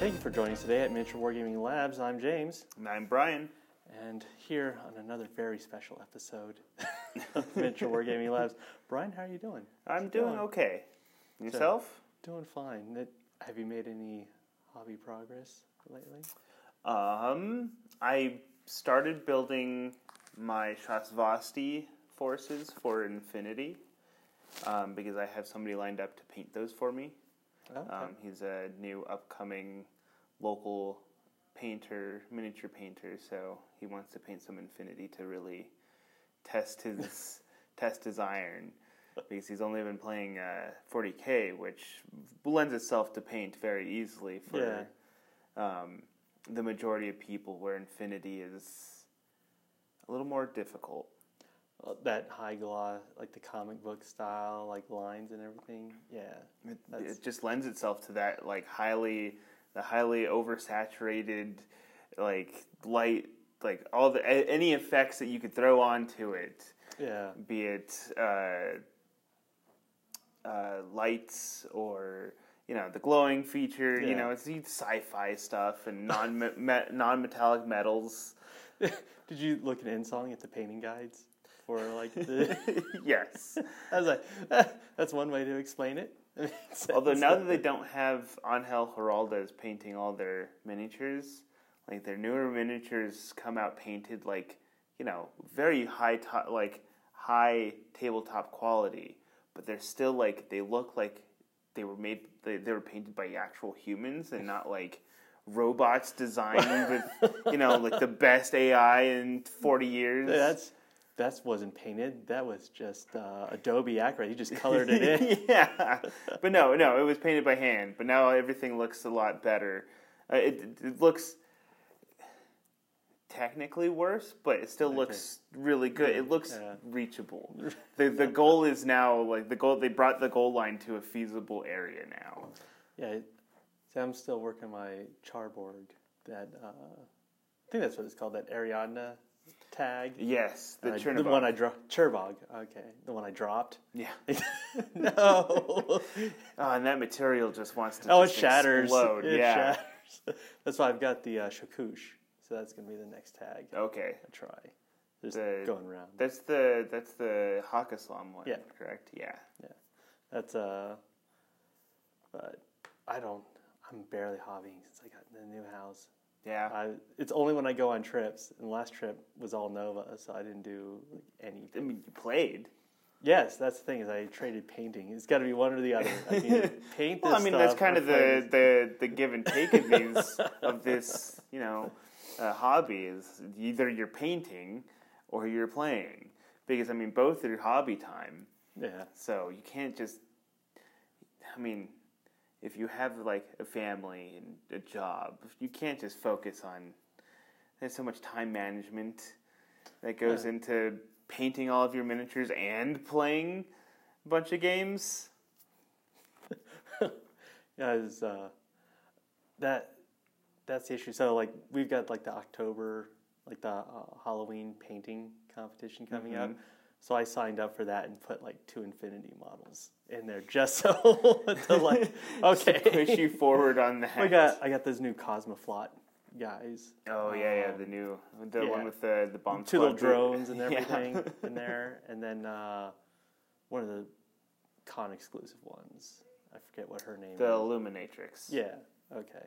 Thank you for joining us today at Miniature Wargaming Labs. I'm James, And I'm Brian. and here on another very special episode of Miniature Wargaming Labs. Brian, how are you doing? I'm doing okay. Yourself? Doing fine. Have you made any hobby progress lately? Um, I started building my Shasvastii forces for Infinity um, because I have somebody lined up to paint those for me. Okay. Um, he's a new upcoming local painter, miniature painter, so he wants to paint some Infinity to really test his test his iron because he's only been playing uh, 40k, which lends itself to paint very easily for um, the majority of people, where Infinity is a little more difficult. Uh, that high gloss, like the comic book style, like lines and everything. Yeah. It, it just lends itself to that like highly the highly oversaturated like light like all the any effects that you could throw onto it Yeah. be it uh, uh, lights or you know the glowing feature Yeah. you know it's the sci-fi stuff and non me- non-metallic metals Did you look at Insong at the painting guides for like the? yes I was like, "Eh, that's one way to explain it. Although now that they don't have Angel Giraldez painting all their miniatures, like their newer miniatures come out painted like you know very high top, like high tabletop quality, but they're still like they look like they were made they, they were painted by actual humans and not like robots designed with you know like the best AI in forty years. That's that wasn't painted. That was just uh, Adobe Acrobat. He just colored it in. yeah, but no, no, it was painted by hand. But now everything looks a lot better. Uh, it, it looks technically worse, but it still looks really good. It looks Yeah. reachable. the The goal is now like the goal. They brought the goal line to a feasible area now. Yeah. See, I'm still working my Charborg. That uh, I think that's what it's called. That Ariadna tag. Yes, the Uh, Chernobog. the one I dropped. Cherbog. Okay, the one I dropped. yeah. no. Oh, and that material just wants to. oh, it shatters. Explode. It yeah. shatters. That's why I've got the uh, Shakush. So that's gonna be the next tag. Okay. I try. Just The- going around. That's the that's the Haqqislam one. Yeah. Correct. Yeah. Yeah. That's uh, but I don't. I'm barely hobbying since I got the new house. Yeah. I it's only when I go on trips, and the last trip was all Nova, so I didn't do like, anything. I mean, you played. Yes, that's the thing is I traded painting. It's got to be one or the other. I either paint this Well, I mean, that's kind of the, the, the give and take of these of this, you know, uh, hobby is either you're painting or you're playing because I mean both are hobby time. Yeah, So you can't just. I mean, if you have like a family and a job, you can't just focus on. There's so much time management that goes Yeah. into painting all of your miniatures and playing a bunch of games. yeah. It's, uh, that that's the issue. So like we've got like the October like the uh, Halloween painting competition coming up. So I signed up for that and put like two Infinity models in there just so to like okay push you forward on that. I got I got those new Cosmoflot guys. Oh yeah, yeah, Um, the new, the yeah. one with the the bomb. two little drones and Yeah. everything in there, and then uh, one of the con exclusive ones. I forget what her name is. The is. Illuminatrix. Yeah, okay.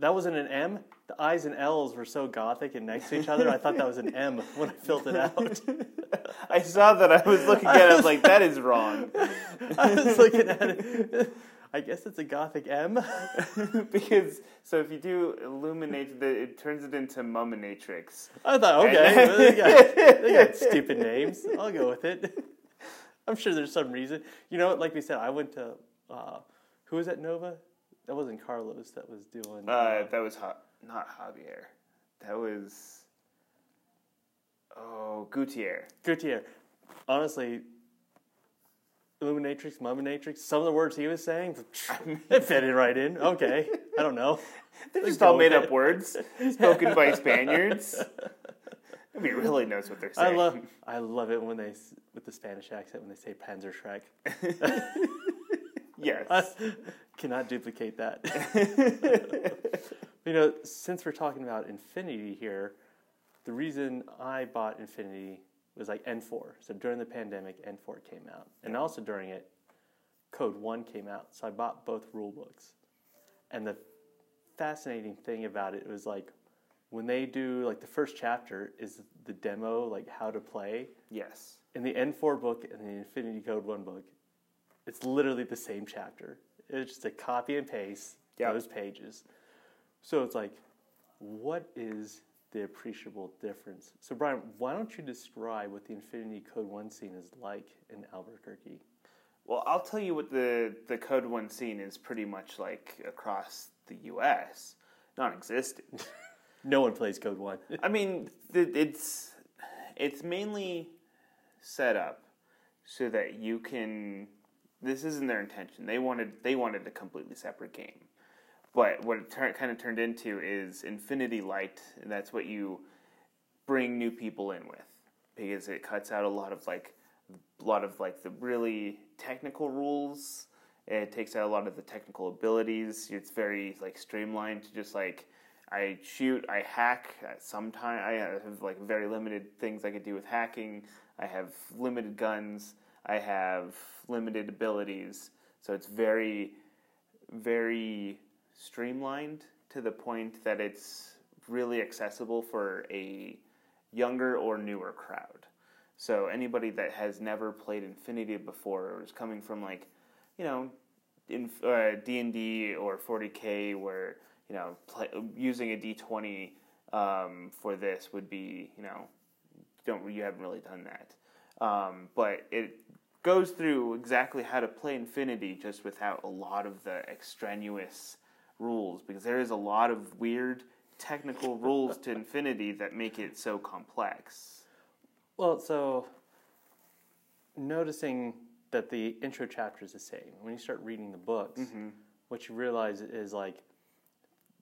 That wasn't an M. The I's and L's were so gothic and next to each other. I thought that was an M when I filled it out. I saw that. I was looking at it. I was like, that is wrong. I was looking at it. I guess it's a gothic M. because so if you do illuminate, the, it turns it into Mumminatrix. I thought, okay, well, they, got, they got stupid names. I'll go with it. I'm sure there's some reason. You know, like we said, I went to uh, who was at Nova? That wasn't Carlos. That was doing. Uh, that was ho- not Javier. That was oh Gutierre. Gutierre. Honestly, Illuminatrix, Mumminatrix. Some of the words he was saying, it fit it right in. Okay, I don't know. They're just all made up words spoken by Spaniards. Nobody really knows what they're saying. I love, I love it when they with the Spanish accent when they say Panzer Shrek. Yes. Cannot duplicate that. you know, since we're talking about Infinity here, the reason I bought Infinity was like N4. So during the pandemic, N4 came out. And also during it, Code 1 came out. So I bought both rule books. And the fascinating thing about it was like when they do like the first chapter is the demo, like how to play. yes. In the N4 book and the Infinity Code 1 book, it's literally the same chapter. It's just a copy and paste Yep. those pages. So it's like, what is the appreciable difference? So Brian, why don't you describe what the Infinity Code 1 scene is like in Albuquerque? Well, I'll tell you what the, the Code 1 scene is pretty much like across the U.S. Non existent. No one plays Code 1. I mean, it's it's mainly set up so that you can. This isn't their intention. They wanted they wanted a completely separate game, but what it kind of turned into is Infinity Light, and that's what you bring new people in with because it cuts out a lot of like a lot of like the really technical rules. It takes out a lot of the technical abilities. It's very like streamlined to just like I shoot, I hack. Uh, Sometimes I have like very limited things I could do with hacking. I have limited guns. I have limited abilities. So it's very, very streamlined to the point that it's really accessible for a younger or newer crowd. So anybody that has never played Infinity before or is coming from like, you know, in uh, D and D or 40k, where you know play, using a D20 um, for this would be, you know, don't you haven't really done that. Um, but it goes through exactly how to play Infinity just without a lot of the extraneous rules because there is a lot of weird technical rules to Infinity that make it so complex. Well, so noticing that the intro chapter is the same. When you start reading the books, mm-hmm. what you realize is like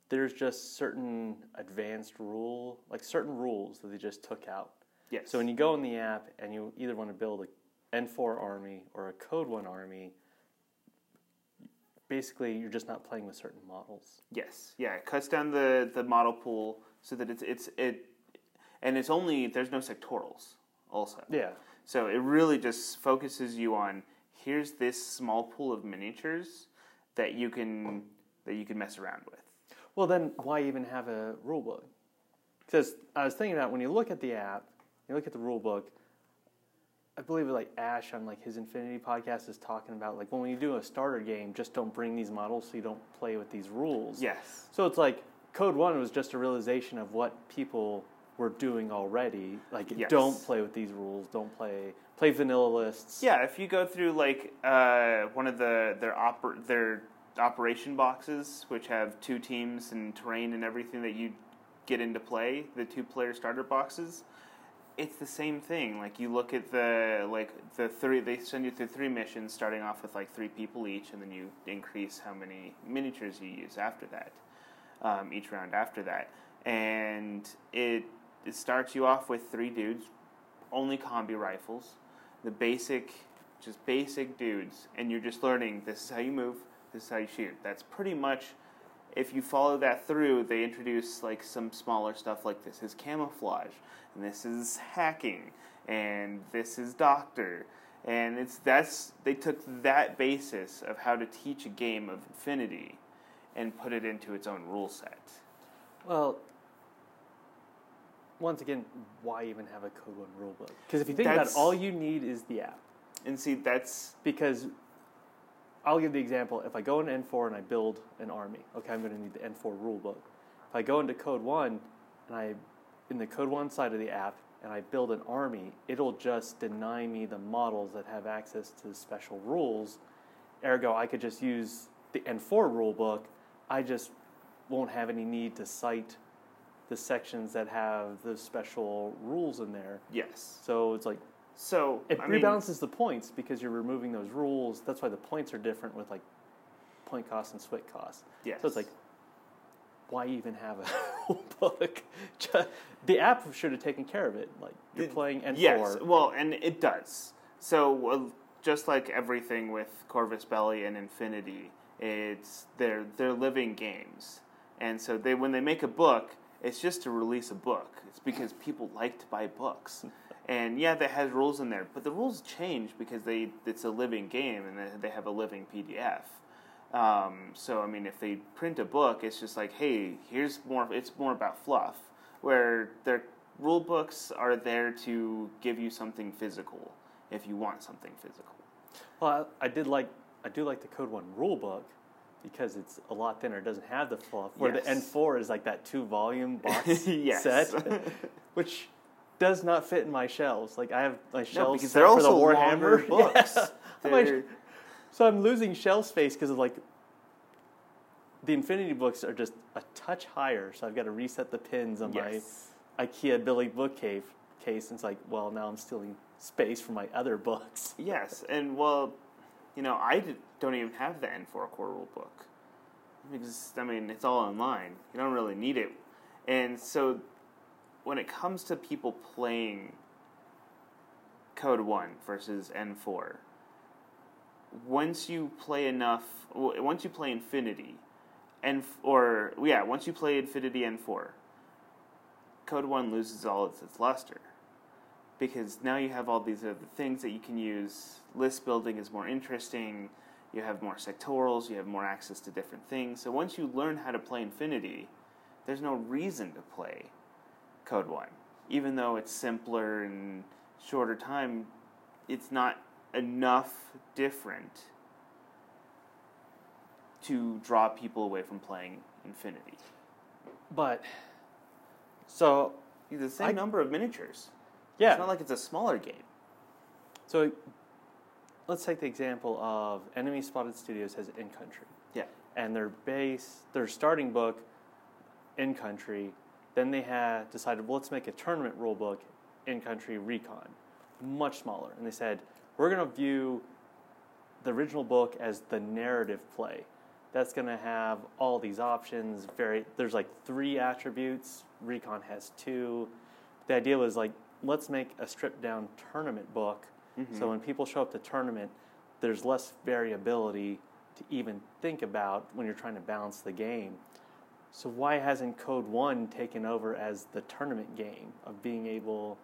there's just certain advanced rule, like certain rules that they just took out. Yes. So when you go in the app and you either want to build a N4 army or a Code 1 army, basically you're just not playing with certain models. Yes, yeah, it cuts down the, the model pool so that it's it's it, and it's only there's no sectorals also. Yeah. So it really just focuses you on here's this small pool of miniatures that you can that you can mess around with. Well, then why even have a rule book? Because I was thinking about when you look at the app, you look at the rule book. I believe like Ash on like his Infinity podcast is talking about like when you do a starter game, just don't bring these models so you don't play with these rules. Yes. So it's like Code One was just a realization of what people were doing already. Like Yes. don't play with these rules. Don't play play vanilla lists. Yeah, if you go through like uh, one of the their oper- their operation boxes, which have two teams and terrain and everything that you get into play, the two player starter boxes, it's the same thing. Like you look at the like the three, they send you through three missions, starting off with like three people each, and then you increase how many miniatures you use after that, um, each round after that, and it it starts you off with three dudes, only combi rifles, the basic, just basic dudes, and you're just learning this is how you move, this is how you shoot. That's pretty much. If you follow that through, they introduce like some smaller stuff like this is camouflage, and this is hacking, and this is doctor, and it's that's they took that basis of how to teach a game of Infinity, and put it into its own rule set. Well, once again, why even have a Code One rule book? Because if you think That's- about it, all you need is the app. And see, that's because I'll give the example. If I go into N4 and I build an army, okay, I'm going to need the N4 rulebook. If I go into Code 1 and I, in the Code 1 side of the app, and I build an army, it'll just deny me the models that have access to special rules. Ergo, I could just use the N4 rulebook. I just won't have any need to cite the sections that have the special rules in there. yes. So it's like So it I mean, rebalances the points because you're removing those rules. That's why the points are different with like point cost and swit cost. Yes. So it's like, why even have a book? The app should have taken care of it. Like you're It- playing N4. Yes, well, and it does. So well, just like everything with Corvus Belli and Infinity, it's they're they're living games, and so they when they make a book, it's just to release a book. It's because people like to buy books, and yeah, that has rules in there, but the rules change because they it's a living game and they- they have a living PDF. Um, so I mean, if they print a book, it's just like, hey, here's more. It's more about fluff. Where their rule books are there to give you something physical if you want something physical. Well, I, I did like I do like the Code One rule book because it's a lot thinner. It doesn't have the fluff. Where the N four is like that two volume box Yes. set, which does not fit in my shelves. Like I have my No, shelves because they're for the Warhammer books. Yeah. Like- so I'm losing shelf space because of like the Infinity books are just a touch higher. So I've got to reset the pins on yes. my IKEA Billy bookcase. Case. And it's like, well, now I'm stealing space from my other books. Yes, and well, you know, I don't even have the N4 core rule book because I mean it's all online. You don't really need it, and so when it comes to people playing Code One versus N4, once you play enough, once you play Infinity, and or yeah, once you play Infinity N4, Code One loses all of its luster because now you have all these other things that you can use. List building is more interesting. You have more sectorals. You have more access to different things. So once you learn how to play Infinity, there's no reason to play Code One, even though it's simpler and shorter time. It's not enough different to draw people away from playing Infinity. But so The same I- number of miniatures. yeah, It's not like it's a smaller game. So let's take the example of Enemy Spotted Studios has In Country. Yeah. And their base, their starting book, In Country. Then they had decided, well, let's make a tournament rule book, In Country Recon, much smaller. And they said, we're going to view the original book as the narrative play. That's going to have all these options. Very, there's like three attributes. Recon has two. The idea was like, let's make a stripped down tournament book. So mm-hmm. when people show up to tournament, there's less variability to even think about when you're trying to balance the game. So why hasn't Code One taken over as the tournament game of being able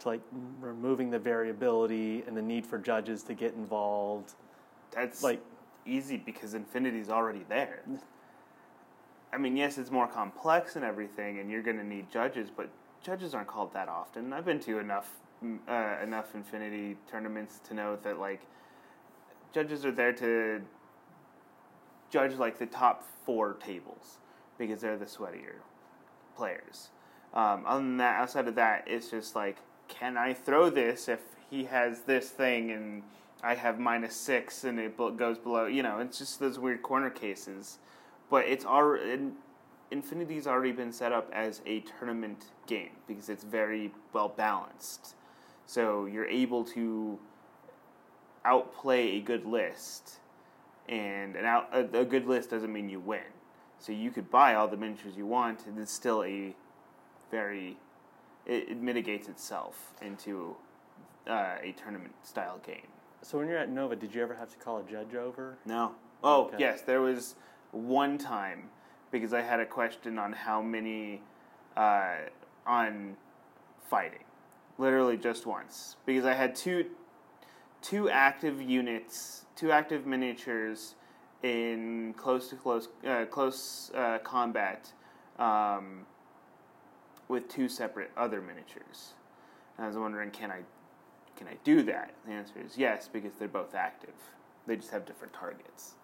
to like removing the variability and the need for judges to get involved? That's Like- easy because Infinity's already there. I mean, yes, it's more complex and everything, and you're going to need judges, but judges aren't called that often. I've been to enough mm, uh, enough Infinity tournaments to know that like judges are there to judge like the top four tables because they're the sweatier players. Um, other than that, outside of that, it's just like, can I throw this if he has this thing and I have minus six and it goes below? You know, it's just those weird corner cases. But it's already Infinity's already been set up as a tournament game because it's very well balanced. So you're able to outplay a good list, and an out, a, a good list doesn't mean you win. So you could buy all the miniatures you want, and it's still a very it, it mitigates itself into uh, a tournament style game. So when you're at Nova, did you ever have to call a judge over? No. Oh Okay. yes, there was one time because I had a question on how many uh, on fighting, literally just once because I had two two active units, two active miniatures in close to close uh, close uh, combat um, with two separate other miniatures. And I was wondering, can I can I do that? The answer is yes because they're both active. They just have different targets.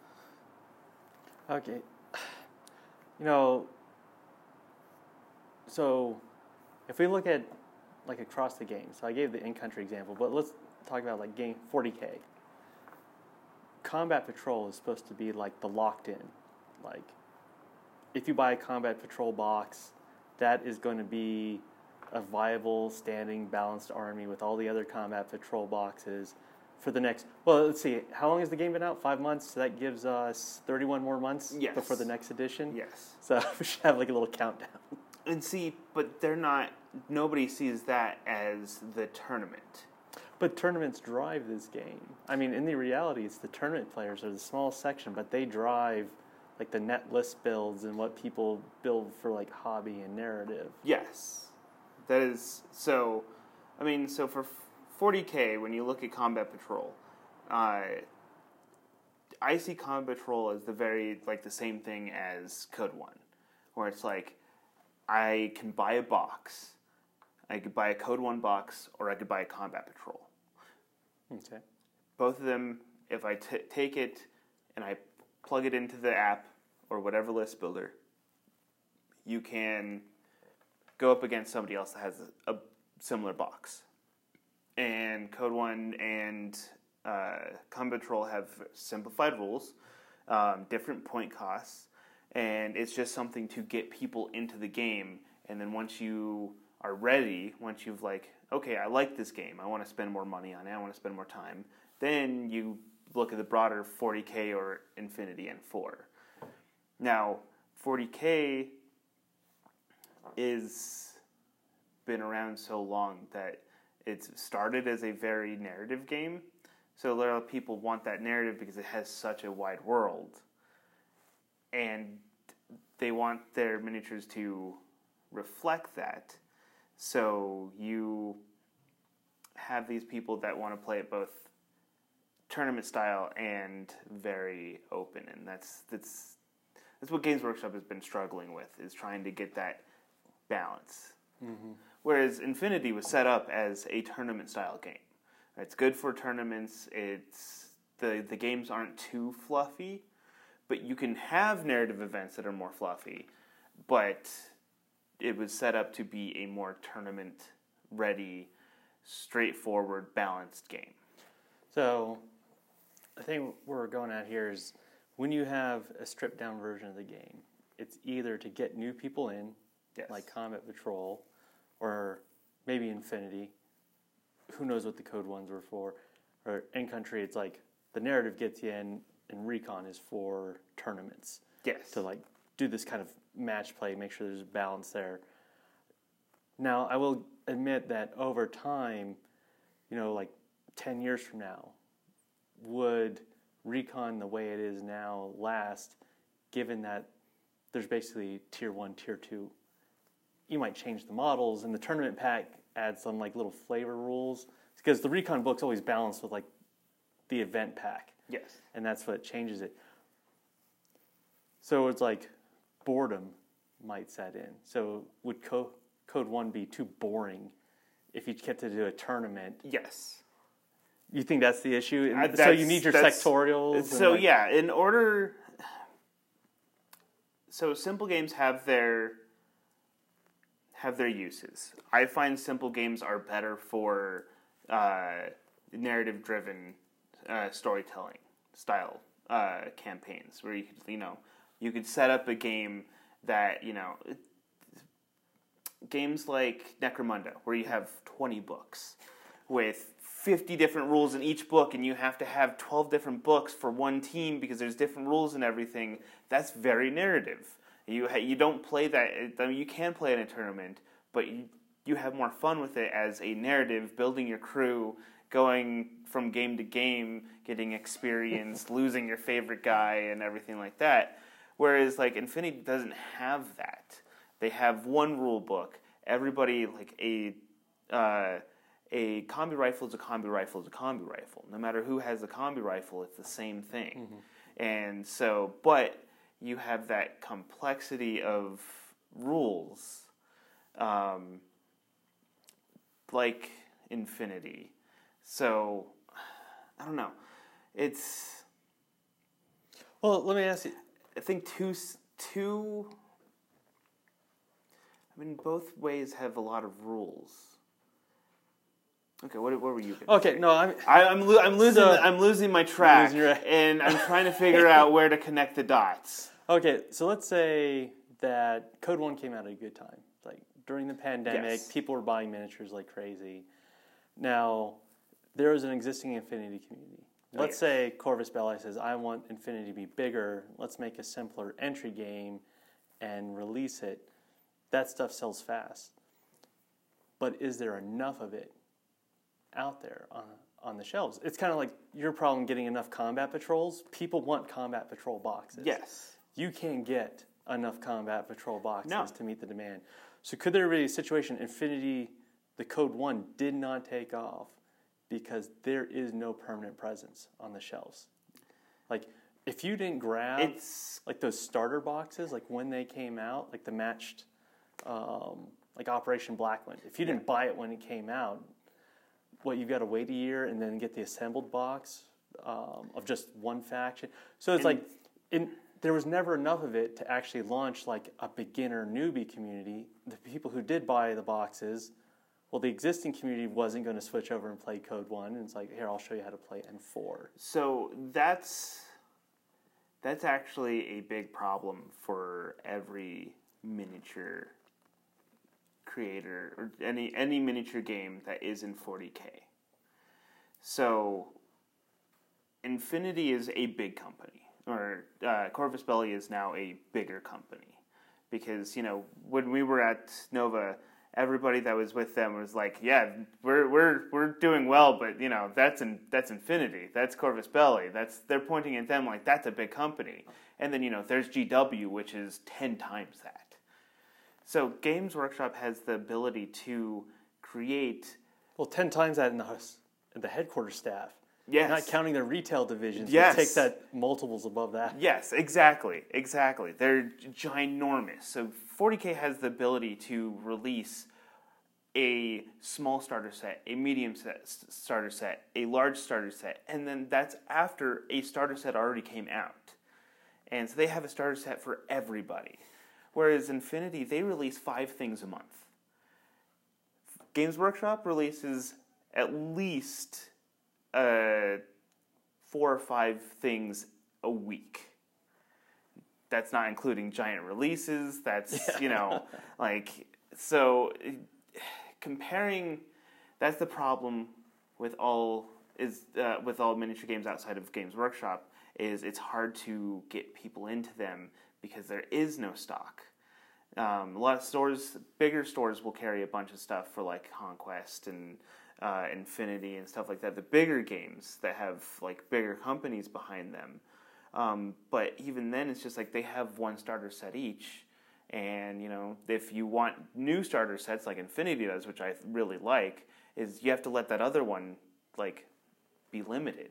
Okay. You know, so if we look at like across the game, so I gave the in-country example, but let's talk about like game 40k. Combat Patrol is supposed to be like the locked in. Like if you buy a Combat Patrol box, that is going to be a viable, standing, balanced army with all the other Combat Patrol boxes for the next. Well, let's see. How long has the game been out? Five months. So that gives us 31 more months Yes. before the next edition. Yes. So we should have like a little countdown. And see, but they're not. Nobody sees that as the tournament. But tournaments drive this game. I mean, in the reality, it's the tournament players are the small section, but they drive like the net list builds and what people build for like hobby and narrative. Yes, that is so. I mean, so for 40k, when you look at Combat Patrol, uh, I see Combat Patrol as the very like the same thing as Code One, where it's like I can buy a box. I could buy a Code One box, or I could buy a Combat Patrol. Okay. Both of them, if I t- take it and I plug it into the app or whatever list builder, you can go up against somebody else that has a, a similar box. And Code One and uh, have simplified rules, um, different point costs, and it's just something to get people into the game. And then once you are ready, once you've like, okay, I like this game, I want to spend more money on it, I want to spend more time, then you look at the broader 40k or Infinity and 4. Now, 40k is been around so long that it's started as a very narrative game. So a lot of people want that narrative because it has such a wide world. And they want their miniatures to reflect that. So you have these people that want to play it both tournament style and very open and that's that's that's what Games Workshop has been struggling with is trying to get that balance. Mm-hmm. Whereas Infinity was set up as a tournament style game. It's good for tournaments. It's the the games aren't too fluffy, but you can have narrative events that are more fluffy. But it was set up to be a more tournament ready, straightforward, balanced game. So, the thing we're going at here is when you have a stripped down version of the game, it's either to get new people in, Yes. like Combat Patrol, or maybe Infinity. Who knows what the code ones were for? Or in country, it's like the narrative gets you in, and Recon is for tournaments yes. to like do this kind of match play, make sure there's a balance there. Now, I will admit that over time, you know, like 10 years from now, would Recon the way it is now last, given that there's basically tier one, tier two? You might change the models, and the tournament pack adds some like little flavor rules because the Recon book's always balanced with like the event pack yes. and that's what changes it. So it's like boredom might set in. So would co- Code One be too boring if you get to do a tournament? Yes. You think that's the issue? Uh, so you need your that's- sectorials. So like- yeah, in order. So simple games have their have their uses. I find simple games are better for uh, narrative driven uh, storytelling style uh, campaigns, where you could you know you could set up a game that you know. it- Games like Necromunda, where you have 20 books with 50 different rules in each book and you have to have 12 different books for one team because there's different rules and everything that's very narrative you ha- you don't play that I mean, you can play in a tournament but you, you have more fun with it as a narrative building your crew going from game to game getting experience losing your favorite guy and everything like that whereas like infinity doesn't have that they have one rule book everybody like a uh, a combi rifle is a combi rifle is a combi rifle. No matter who has a combi rifle, it's the same thing. And so, but you have that complexity of rules, um, like Infinity. So, I don't know. It's well, let me ask you. I think two two. I mean, both ways have a lot of rules. Okay, what, what were you? Okay, say? no, I'm. I, I'm lo- I'm losing So- I'm losing my track, Losing your- and I'm trying to figure out where to connect the dots. Okay, so let's say that Code One came out at a good time. Like during the pandemic, Yes. people were buying miniatures like crazy. Now, there is an existing Infinity community. Let's say Corvus Belli says, I want Infinity to be bigger. Let's make a simpler entry game and release it. That stuff sells fast. But is there enough of it out there on on the shelves. It's kind of like your problem getting enough combat patrols. People want combat patrol boxes. Yes. You can't get enough combat patrol boxes No. to meet the demand. So could there be a situation Infinity the code 1 did not take off because there is no permanent presence on the shelves. Like if you didn't grab It's like those starter boxes, like when they came out, like the matched, um, like Operation Blackwind. If you didn't buy it when it came out, what you've got to wait a year and then get the assembled box um, of just one faction. So it's And- like, in, there was never enough of it to actually launch like a beginner newbie community. The people who did buy the boxes, well, the existing community wasn't going to switch over and play Code One. And it's like, here, I'll show you how to play N4. So that's that's actually a big problem for every miniature creator or any any miniature game that is in 40k. So Infinity is a big company, or uh, Corvus Belli is now a bigger company, because you know when we were at Nova, everybody that was with them was like, "Yeah, we're we're we're doing well, but you know that's in that's Infinity, that's Corvus Belli, that's they're pointing at them like that's a big company." And then you know there's GW, which is ten times that. So Games Workshop has the ability to create. Well, 10 times that in the, in the headquarters staff. Yes. Not counting their retail divisions. Yes. Take that multiples above that. Yes, exactly, exactly. They're ginormous. So 40k has the ability to release a small starter set, a medium set, starter set, a large starter set, and then that's after a starter set already came out. And so they have a starter set for everybody. Whereas Infinity, they release five things a month. Games Workshop releases at least uh, four or five things a week. That's not including giant releases. That's, you know, like, so comparing, that's the problem with all is uh, with all miniature games outside of Games Workshop is it's hard to get people into them because there is no stock. Um, a lot of stores, bigger stores, will carry a bunch of stuff for like Conquest and uh, Infinity and stuff like that. The bigger games that have like bigger companies behind them. Um, but even then, it's just like they have one starter set each. And you know, if you want new starter sets like Infinity does, which I really like, is you have to let that other one like be limited.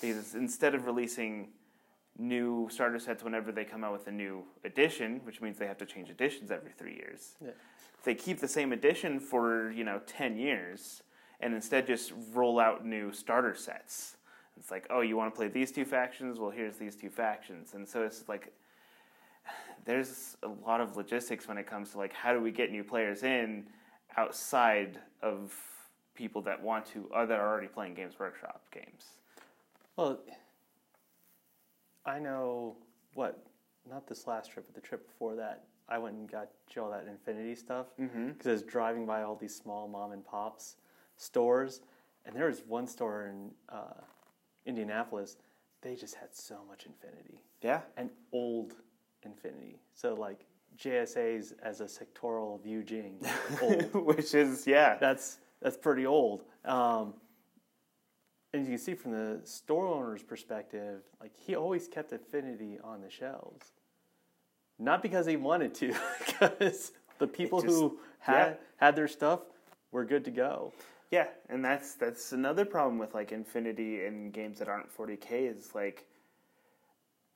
Because instead of releasing new starter sets whenever they come out with a new edition, which means they have to change editions every three years. Yeah. They keep the same edition for you know ten years, and instead just roll out new starter sets. It's like, oh, you want to play these two factions? Well, here's these two factions, and so it's like there's a lot of logistics when it comes to like how do we get new players in outside of people that want to or that are already playing Games Workshop games. Well, I know what, not this last trip, but the trip before that, I went and got all that Infinity stuff because I was driving by all these small mom and pops stores, and there was one store in uh, Indianapolis. They just had so much Infinity Yeah. and old Infinity. So like JSA's as a sectoral Eugene. Which is yeah. that's that's pretty old. Um, and you can see from the store owner's perspective, like he always kept Infinity on the shelves, not because he wanted to, because the people just- who had had their stuff were good to go. Yeah, and that's that's another problem with like Infinity and games that aren't 40k is like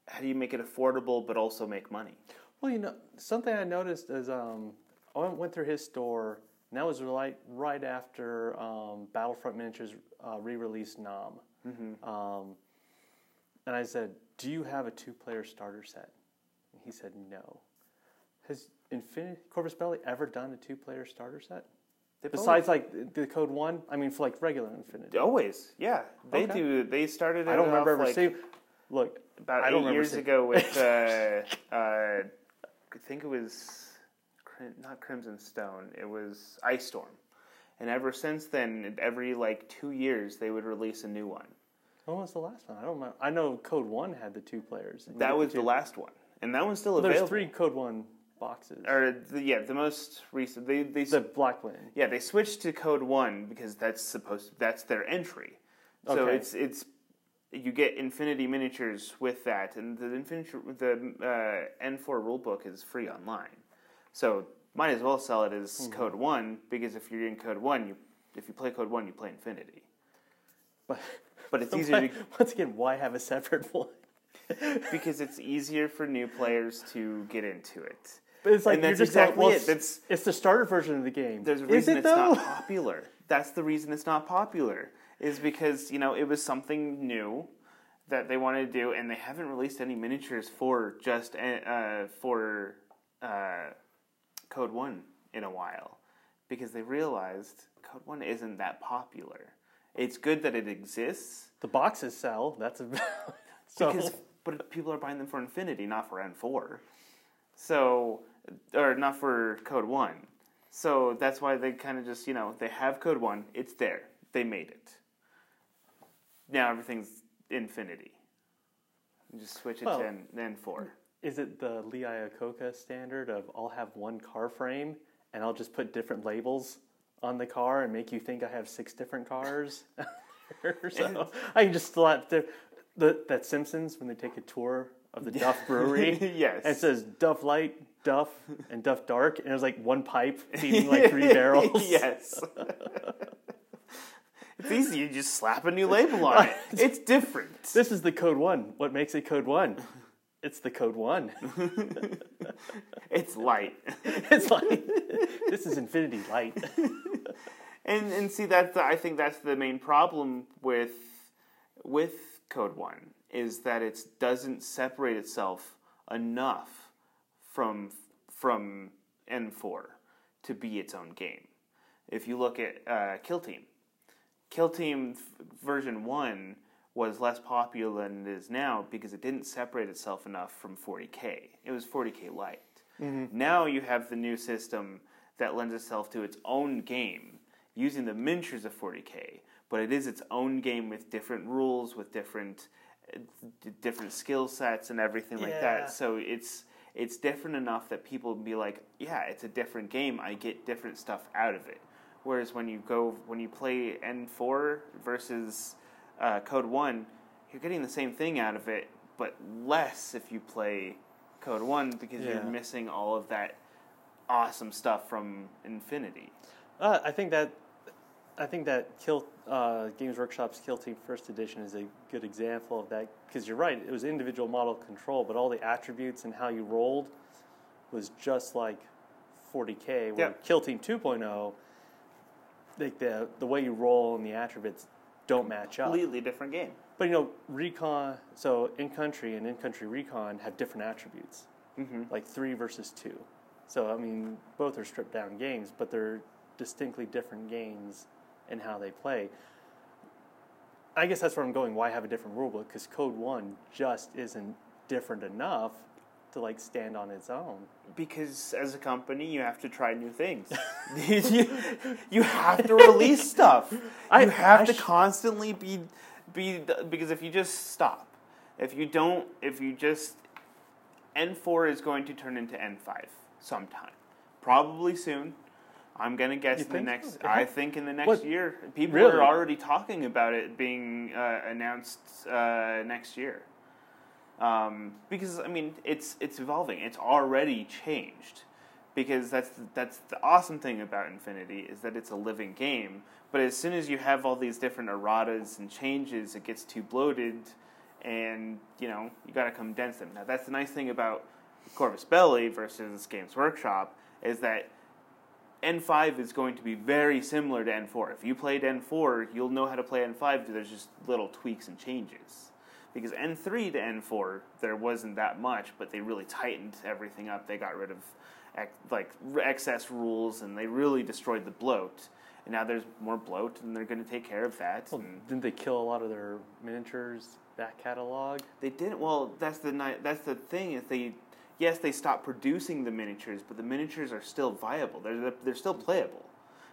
how do you make it affordable but also make money? Well, you know, something I noticed is um, I went, through his store, and that was right right after um, Battlefront Miniatures uh, re-released Nam. Um, and I said, "Do you have a two-player starter set?" And he said, "No." Has Infinity Corvus Belli ever done a two-player starter set They've besides like the Code One? I mean, for like regular Infinity. always, yeah, they Okay. do. They started. It I don't remember off, ever like, seeing. Look, about I eight don't remember years seeing- ago with uh, uh, I think it was Crim- not Crimson Stone. It was Ice Storm, and ever since then, every like two years, they would release a new one. when was the last one? I don't remember. I know Code One had the two players. and you That get was the two- last one, and that one's still Well, available. there's three Code One boxes. or the, yeah, the most recent. They they the black one. yeah they switched to code one because that's supposed that's their entry. So Okay. it's it's you get Infinity miniatures with that, and the Infinity the uh, N4 rulebook is free online. So might as well sell it as Mm-hmm. code one because if you're in code one, you if you play code one, you play Infinity. But But it's easier to once again, why have a separate one? because it's easier for new players to get into it. But it's like And you're that's just like, exactly well, it. That's- it's the starter version of the game. There's a reason it it's though? not popular. That's the reason it's not popular. Is because you know it was something new that they wanted to do, and they haven't released any miniatures for just uh, for uh, Code One in a while, because they realized Code One isn't that popular. It's good that it exists, The boxes sell. That's a so. because but people are buying them for Infinity, not for N four. So or not for Code One. So that's why they kind of just you know they have Code One. It's there. They made it. Now everything's Infinity. You just switch it Well- to N, N four. Is it the Lee Iacocca standard of I'll have one car frame and I'll just put different labels on the car and make you think I have six different cars? so I can just slap the, the that Simpsons when they take a tour of the Duff Brewery. Yes. And it says Duff Lite, Duff, and Duff Dark, and there's like one pipe feeding like three barrels. yes. it's easy. You just slap a new label on it. It's different. This is the code one. What makes it code one? It's the code one. It's light. It's light. this is Infinity Light. And and see that's the, I think that's the main problem with with Code One is that it doesn't separate itself enough from from N four to be its own game. If you look at uh, Kill Team, Kill Team version one was less popular than it is now because it didn't separate itself enough from 40k. It was 40k light. Now you have the new system that lends itself to its own game using the miniatures of 40k, but it is its own game with different rules, with different different skill sets and everything like Yeah. that. So it's it's different enough that people be like, yeah, it's a different game. I get different stuff out of it. Whereas when you go when you play N4 versus uh, Code One, you're getting the same thing out of it, but less if you play Code One because Yeah. you're missing all of that awesome stuff from Infinity. Uh, I think that I think that Kill uh, Games Workshop's Kill Team First Edition is a good example of that because you're right. It was individual model control, but all the attributes and how you rolled was just like 40k. Where Yeah. Kill Team 2.0, like the the way you roll and the attributes don't match up. Completely different game. But you know, recon. So in country and in country recon have different attributes, Mm-hmm. like three versus two. So I mean, both are stripped down games, but they're distinctly different games in how they play. I guess that's where I'm going. Why have a different rulebook? Because Code One just isn't different enough to like stand on its own. Because as a company, you have to try new things. you, you have to release stuff. I- you have I to sh- constantly be be because if you just stop, if you don't, if you just N four is going to turn into N five sometime, probably soon. I'm gonna guess in the next. so? I think in the next What? year, people Really? are already talking about it being uh, announced uh, next year um, because I mean it's it's evolving. It's already changed because that's that's the awesome thing about Infinity is that it's a living game. But as soon as you have all these different erratas and changes, it gets too bloated, and you know you got to condense them. Now that's the nice thing about Corvus Belli versus Games Workshop is that N5 is going to be very similar to N4. If you played N4, you'll know how to play N5. There's just little tweaks and changes. Because N3 to N4, there wasn't that much, but they really tightened everything up. They got rid of like excess rules, and they really destroyed the bloat. And now there's more bloat, and they're going to take care of that. Well, and didn't they kill a lot of their miniatures back catalog? they didn't. Well, that's the that's the thing is they yes they stopped producing the miniatures, but the miniatures are still viable. They're they're still playable.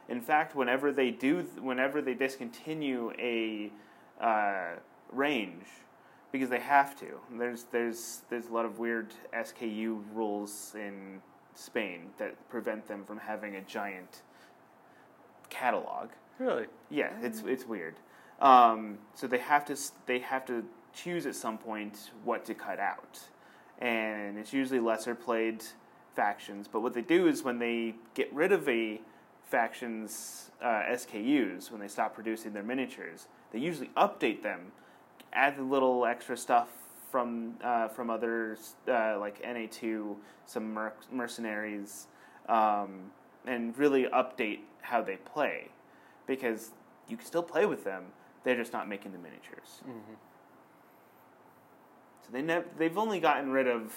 In fact, whenever they do, whenever they discontinue a uh, range, because they have to. There's there's there's a lot of weird SKU rules in Spain that prevent them from having a giant catalog. Really? Yeah, it's it's weird. Um, so they have to they have to choose at some point what to cut out, and it's usually lesser played factions. But what they do is when they get rid of a faction's uh, SKUs, when they stop producing their miniatures, they usually update them, add the little extra stuff from uh, from others uh, like NA two, some merc- mercenaries, um, and really update how they play, because you can still play with them. They're just not making the miniatures. So they nev- they've only gotten rid of,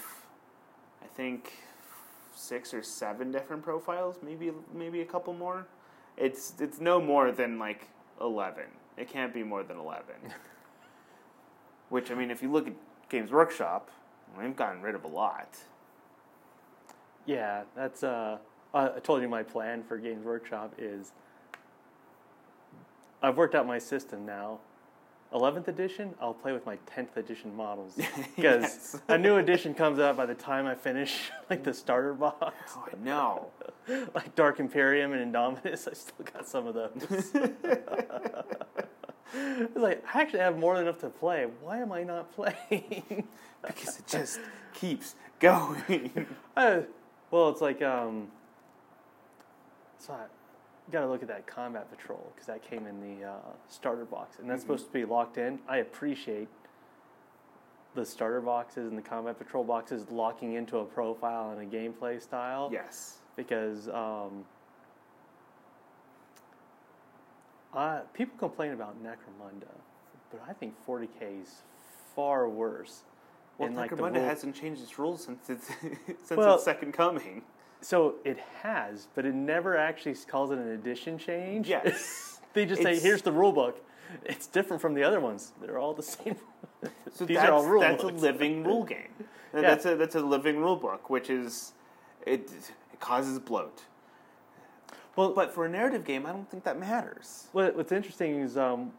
I think, six or seven different profiles, maybe maybe a couple more. It's it's no more than like eleven. It can't be more than eleven. Which I mean, if you look at Games Workshop, they've gotten rid of a lot. Yeah, that's. Uh, I I told you my plan for Games Workshop is. I've worked out my system now. 11th edition, I'll play with my 10th edition models because Yes. a new edition comes out by the time I finish like the starter box, Oh, I know. like Dark Imperium and Indomitus. I still got some of those. it's like I actually have more than enough to play. Why am I not playing? because it just keeps going. Uh, well, it's like um, so I got to look at that combat patrol because that came in the uh, starter box, and that's Mhm. supposed to be locked in. I appreciate the starter boxes and the combat patrol boxes locking into a profile and a gameplay style yes. because um, uh, people complain about Necromunda, but I think 40k is far worse. Well, like, the Necromunda rule- hasn't changed its rules since its since Well- its second coming. So it has, but it never actually calls it an edition change. Yes. they just say, "Here's the rule book." It's different from the other ones. They're all the same. So These are all rule that's a living rule game. Yeah. That's a that's a living rule book, which is it, it causes bloat. Well, But for a narrative game, I don't think that matters. what, what's interesting is um,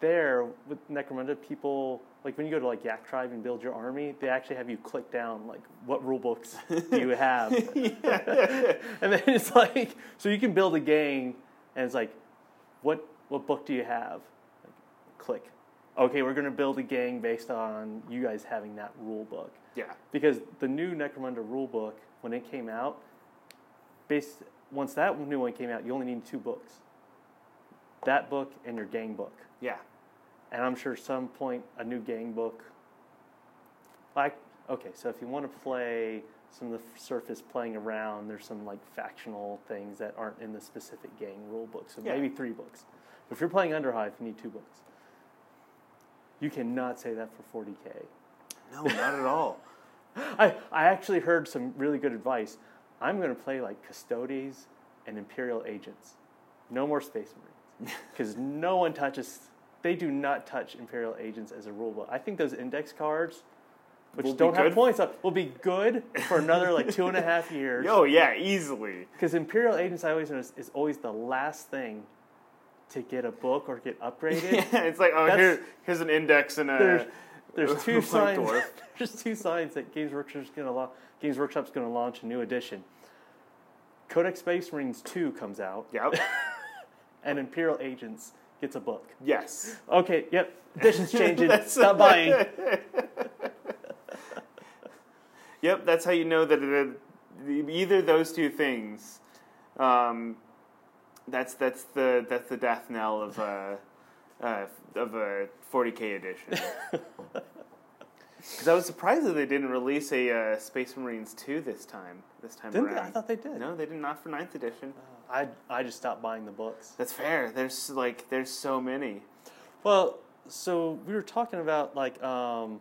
there with Necromunda, people like when you go to like Yak Tribe and build your army, they actually have you click down like what rule books do you have, and then it's like so you can build a gang, and it's like, what what book do you have? Like, click. Okay, we're going to build a gang based on you guys having that rule book. Yeah. because the new Necromunda rule book when it came out, based once that new one came out, you only need two books. That book and your gang book, Yeah. and I'm sure some point a new gang book. Like okay, so if you want to play some of the surface playing around, there's some like factional things that aren't in the specific gang rule book, so Yeah. maybe three books. But if you're playing Underhive, you need two books. You cannot say that for 40k. No, not at all. I, I actually heard some really good advice. I'm going to play like Custodes and Imperial Agents. No more Space. Because no one touches, they do not touch Imperial Agents as a rule book. I think those index cards, which Will don't have points up, will be good for another like two and a half years. Oh yeah, easily. Because Imperial Agents, I always notice, is always the last thing to get a book or get upgraded. Yeah, it's like oh That's- here here's an index and a there's there's two signs. there's two signs that Games Workshop's going to la- Games Workshop's going to launch a new edition. Codex Space Marines 2 comes out, Yep. And Imperial Agents gets a book. Yes. Okay, yep, edition's changing. Stop buying. Yep, that's how you know that it, either those two things. Um, that's that's the that's the death knell of a uh, of a 40k edition. Because I was surprised that they didn't release a uh, Space Marines 2 this time. This time Didn't they? I thought they did. No, they did not for 9th edition. I, I just stopped buying the books. That's fair. There's like there's so many. Well, so we were talking about like, um,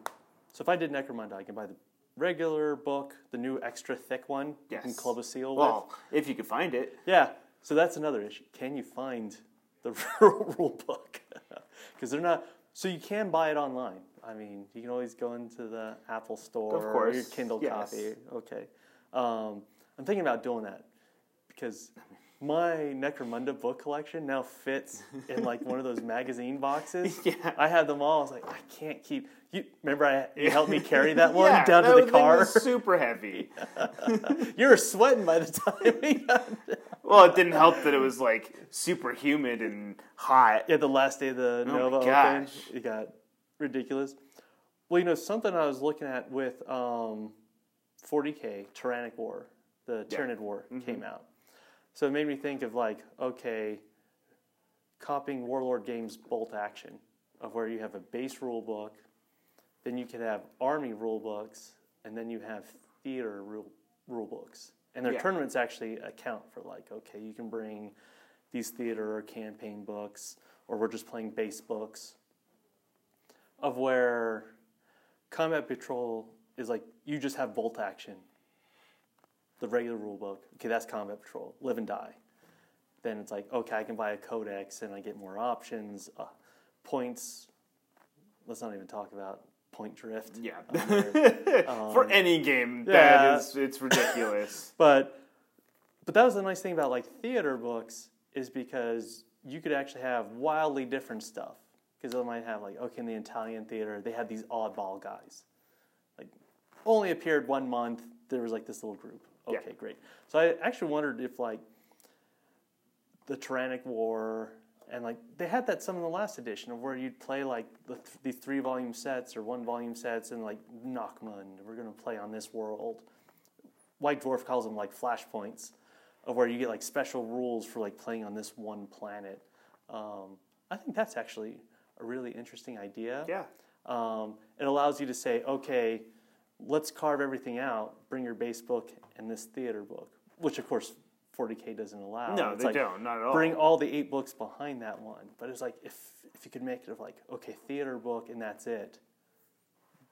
so if I did Necromunda, I can buy the regular book, the new extra thick one you can club a seal with. Well, if you could find it. Yeah, so that's another issue. Can you find the rule book? Because they're not. So you can buy it online. I mean, you can always go into the Apple Store Of or your Kindle yes. copy. Okay, um, I'm thinking about doing that because my Necromunda book collection now fits in like one of those magazine boxes. Yeah. I had them all. I was like, I can't keep. You remember I you helped me carry that one yeah, down that to the car. was super heavy. you were sweating by the time we got. Well, it didn't help that it was like super humid and hot. Yeah, the last day of the Oh Nova Open, gosh. it got ridiculous. Well, you know something I was looking at with um, 40k Tyrannic War, the Yeah. War Mm-hmm. came out, so it made me think of like okay, copying Warlord Games bolt action of where you have a base rule book, then you could have army rule books, and then you have theater rule rule books, and their Yeah. tournaments actually account for like okay, you can bring these theater or campaign books, or we're just playing base books. Of where combat patrol is like you just have bolt action. The regular rule book, okay, that's combat patrol, live and die. Then it's like, okay, I can buy a codex and I get more options, uh, points. Let's not even talk about point drift. Yeah. on there. For any game, yeah. that is it's ridiculous. But but that was the nice thing about like theater books is because you could actually have wildly different stuff. Because they might have like okay in the Italian theater they had these oddball guys, like only appeared one month. There was like this little group. Yeah. Okay, great. So I actually wondered if like the Tyrannic War and like they had that some in the last edition of where you'd play like the th- these three volume sets or one volume sets and like Nachmund. We're gonna play on this world. White Dwarf calls them like flashpoints, of where you get like special rules for like playing on this one planet. Um, I think that's actually a really interesting idea. yeah. Um, it allows you to say, okay, let's carve everything out. Bring your base book and this theater book, which of course 40k doesn't allow. No, It's they like, don't. Not at all. Bring all the eight books behind that one. But it's like if if you could make it of like okay, theater book and that's it.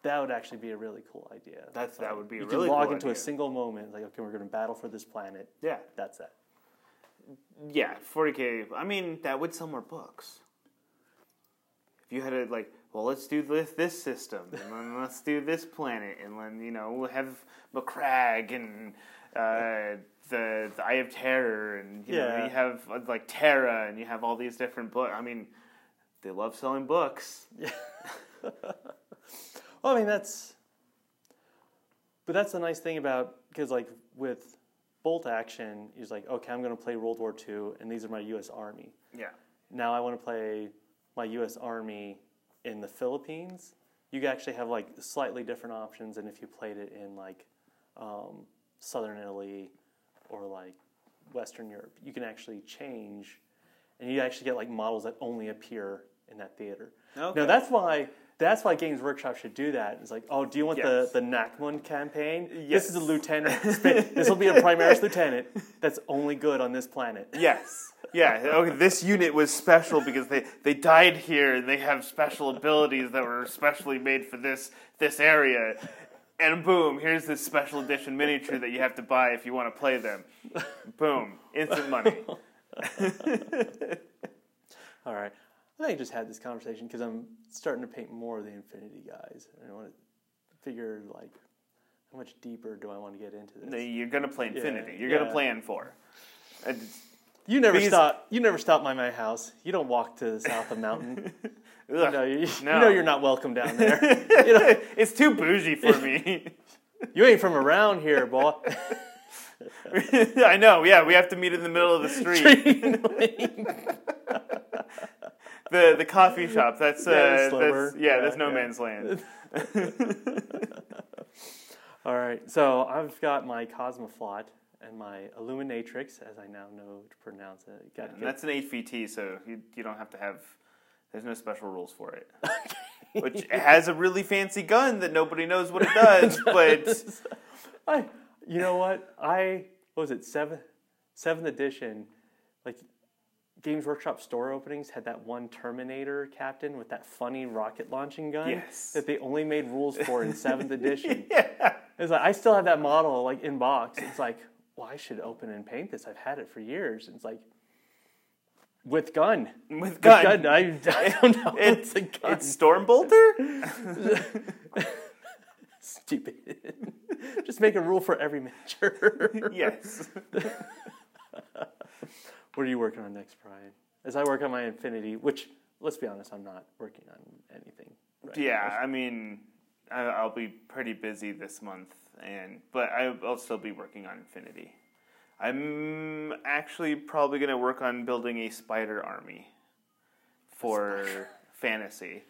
That would actually be a really cool idea. That's- that would be a you really could log cool into a single moment, like okay, we're going to battle for this planet. yeah. That's that. Yeah. 40k. I mean, that would sell more books. If you had to like, well, let's do this this system, and then let's do this planet, and then you know we'll have Macragge and uh, the the Eye of Terror, and you know Yeah. you have uh, like Terra, and you have all these different books. I mean, they love selling books. Yeah. Well, I mean that's, but that's the nice thing about because like with bolt action, he's like, okay, I'm going to play World War II, and these are my U.S. Army. Yeah. Now I want to play my U.S. Army in the Philippines. You actually have like slightly different options than if you played it in like um, Southern Italy or like Western Europe. You can actually change, and you actually get like models that only appear in that theater. Okay. Now that's why that's why Games Workshop should do that. It's like, oh, do you want Yes. the the Nachmund campaign? Yes. This is a lieutenant. this will be a Primaris lieutenant that's only good on this planet. Yes. Yeah. Okay. This unit was special because they, they died here and they have special abilities that were specially made for this this area. And boom, here's this special edition miniature that you have to buy if you want to play them. Boom, instant money. All right. I think I just had this conversation because I'm starting to paint more of the Infinity guys. And I want to figure like how much deeper do I want to get into this? You're gonna play Infinity. You're yeah. gonna play N4. And- You never These- stop. You never stop by my house. You don't walk to the south of mountain. you, know, you, you no. know you're not welcome down there. you know, it's too bougie for me. you ain't from around here, boy. I know. Yeah, we have to meet in the middle of the street. the the coffee shop. That's uh, Yeah, that's yeah, Yeah, that's no yeah. man's land. All right. So I've got my Kosmoflot and my Illuminatrix, as I now know to pronounce it. Got to get that's an HVT, so you you don't have to have. There's no special rules for it. Which has a really fancy gun that nobody knows what it does, but I, you know what? I what was it seventh seventh edition, like Games Workshop store openings had that one Terminator captain with that funny rocket launching gun Yes. that they only made rules for in seventh edition. yeah, It's like I still have that model like in box. It's like, well, I should open and paint this. I've had it for years. It's like with gun. with With gun. gun. I, I don't know. It- it's a gun. It's Stormbolter. stupid. Just make a rule for every miniature. yes. What are you working on next, Brian? As I work on my Infinity, which let's be honest, I'm not working on anything. Right Yeah, now. I mean, I'll be pretty busy this month, and but I- I'll still be working on Infinity. I'm actually probably going to work on building a spider army for fantasy.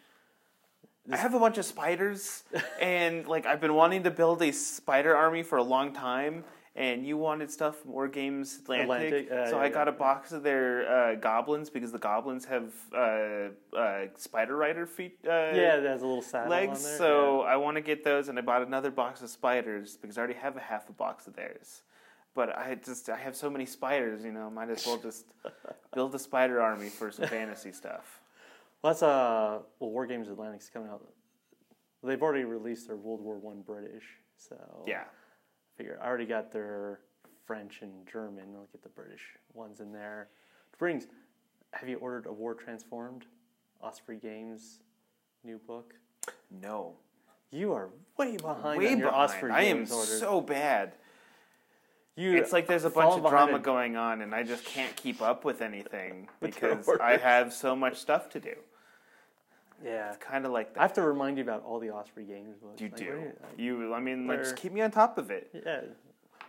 I have a bunch of spiders, and like I've been wanting to build a spider army for a long time. And you wanted stuff from Wargames Atlantic, Atlantic, uh, so yeah, I got yeah. a box of their uh, goblins because the goblins have uh, uh, spider rider feet. Uh, yeah, it has a little saddle legs. on there. So I want to get those, and I bought another box of spiders because I already have a half a box of theirs. But I just I have so many spiders, you know, might as well just build a spider army for some fantasy stuff. Well, that's uh, well, Wargames Atlantic's coming out. They've already released their World War One British, so Yeah, figure I already got their French and German. I'll get the British ones in there. Brings. Have you ordered a War Transformed? Osprey Games new book. no, You are way behind way on your behind. Osprey I am Games order. so bad. you, It's like there's a bunch of drama going on, and I just can't keep up with anything because I have so much stuff to do. Yeah, It's kind of like that. I have to remind you about all the Osprey Games books. You Like, do. what like, You, I mean, like, just keep me on top of it. Yeah.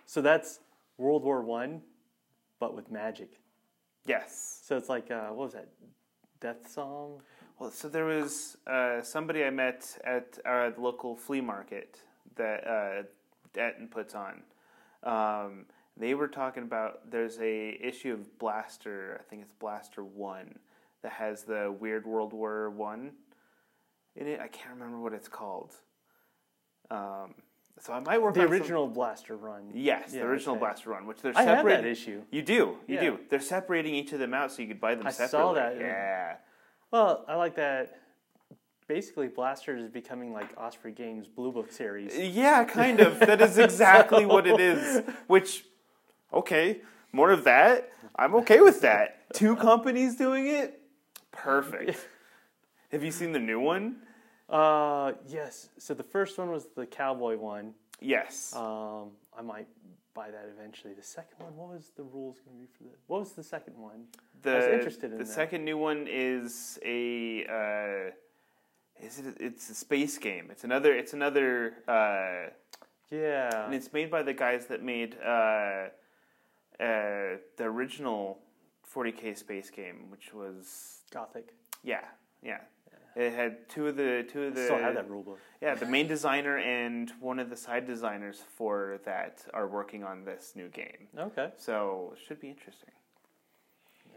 So that's World War One, but with magic. Yes. So it's like uh, what was that? Death Song. Well, so there was uh, somebody I met at the local flea market that uh, Denton puts on. Um, they were talking about there's a issue of Blaster. I think it's Blaster One that has the weird World War One in it. I can't remember what it's called. Um, so I might work The on some- original Blaster Run. Yes, Yeah, the original okay. Blaster Run, which they're I have separating. that issue. You do, you Yeah. do. They're separating each of them out so you could buy them I separately. saw that, yeah. Yeah. Well, I like that. Basically, Blaster is becoming like Osprey Games Blue Book series. Yeah, kind of. That is exactly what it is. Which, okay, more of that. I'm okay with that. Two companies doing it, perfect. Have you seen the new one? Uh, yes. So the first one was the cowboy one. Yes. Um, I might buy that eventually. The second one, what was the rules going to be for that? What was the second one? the I was interested in the that. second new one is a. Uh, is it? It's a space game. It's another. It's another. Uh, Yeah. and it's made by the guys that made uh, uh, the original 40k space game, which was Gothic. yeah, yeah. It had two of the two of I the still have that rule book. yeah the main designer and one of the side designers for that are working on this new game. Okay. So it should be interesting.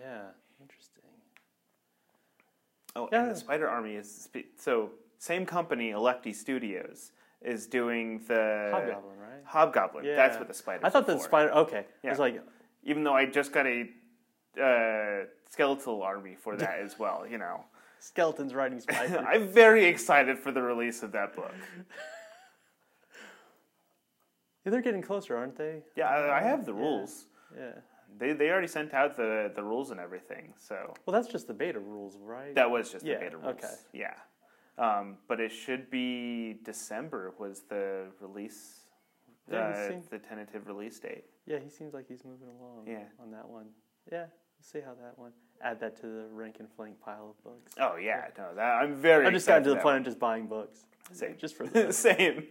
Yeah. Interesting. Oh, Yeah. and the Spider Army is so same company, Electi Studios, is doing the Hobgoblin, right? Hobgoblin. Yeah. That's what the spider. I thought the spider. Okay. Yeah. It's like even though I just got a uh, skeletal army for that as well. You know, skeletons riding spiders. I'm very excited for the release of that book. yeah, they're getting closer, aren't they? Yeah, I, I have the rules. Yeah. They they already sent out the the rules and everything. So Well, that's just the beta rules, right? that was just Yeah, the beta rules. okay. Yeah. Um, but it should be December was the release, Yeah, uh, the tentative release date. yeah, he seems like he's moving along. Yeah. On that one. Yeah. See how that one. Add that to the rank and flank pile of books. Oh yeah, no, that I'm very. I've just gotten to the point of just buying books. Same. Just for the same.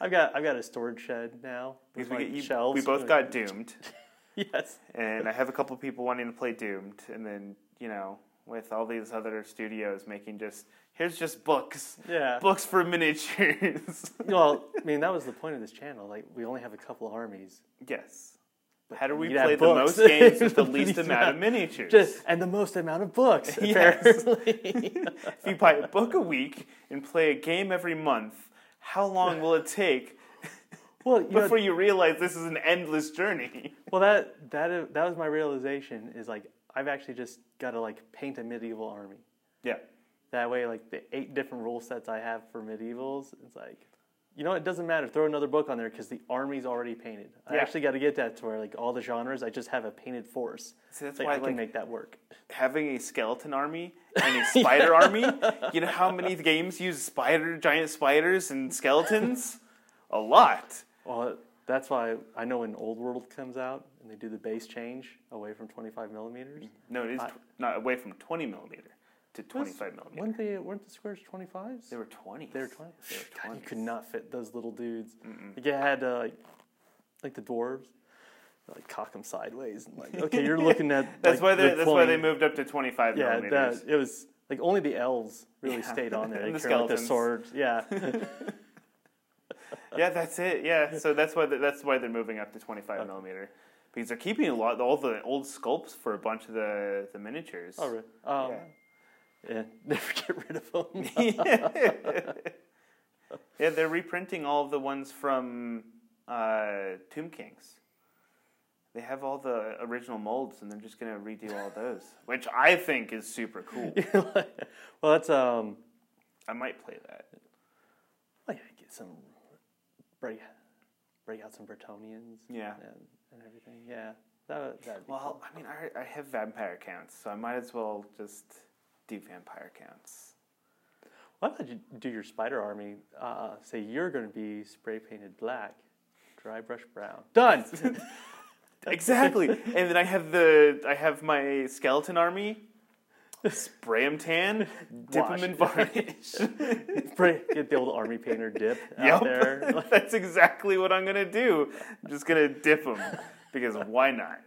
I've got I've got a storage shed now. With we, like you- shelves. we both got doomed. Yes. and I have a couple people wanting to play Doomed, and then you know, with all these other studios making just here's just books, Yeah. books for miniatures. well, I mean that was the point of this channel. Like we only have a couple armies. yes. How do we play the most games with the least amount of miniatures? Just and the most amount of books, Yes. apparently. if you buy a book a week and play a game every month, how long will it take well, you know, before you realize this is an endless journey? well that that that was my realization is like I've actually just got to like paint a medieval army. Yeah. That way, like the eight different rule sets I have for medievals, it's like, you know, it doesn't matter. Throw another book on there because the army's already painted. I actually got to get that to where like all the genres, I just have a painted force. See, that's Like, why I can like make that work. having a skeleton army and a spider army. You know how many games use spider giant spiders and skeletons? A lot. Well, That's why I know when Old World comes out and they do the base change away from 25 millimeters. No, it is I- not away from 20 millimeter to 25 millimeter. Weren't they? Weren't the squares 25s? They were 20s. They were 20s. They were God, you could not fit those little dudes. Mm-mm. Like you had uh, like, like the dwarves, like cock them sideways and like okay, you're looking at. That's like, why they the that's why they moved up to 25 Yeah, millimeters. that it was like only the elves really Yeah. stayed on there. They the carried, like, the swords. Yeah. yeah, that's it. Yeah, so that's why that's why they're moving up to 25 Okay. millimeter because they're keeping a lot all the old sculpts for a bunch of the the miniatures. oh, really? Um, Yeah. Yeah. Never get rid of them. yeah, they're reprinting all of the ones from uh, Tomb Kings. They have all the original molds, and they're just gonna redo all those, which I think is super cool. well, that's um. I might play that. Well, yeah, get some break break out some Bretonnians. Yeah. And, and everything. Yeah. That that'd be Well, I mean, I, I have vampire counts, so I might as well just do vampire counts. Why don't you do your spider army? Uh, say you're going to be spray painted black, dry brush brown. Done. exactly, and then I have the I have my skeleton army. Spray them tan, dip Wash. them in varnish. spray, get the old army painter dip out there. That's exactly what I'm gonna do. I'm just gonna dip them because why not?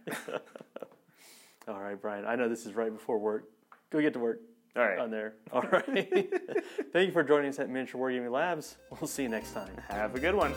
All right, Brian. I know this is right before work. Go get to work All right. on there. All right. Thank you for joining us at Miniature Wargaming Labs. We'll see you next time. Have a good one.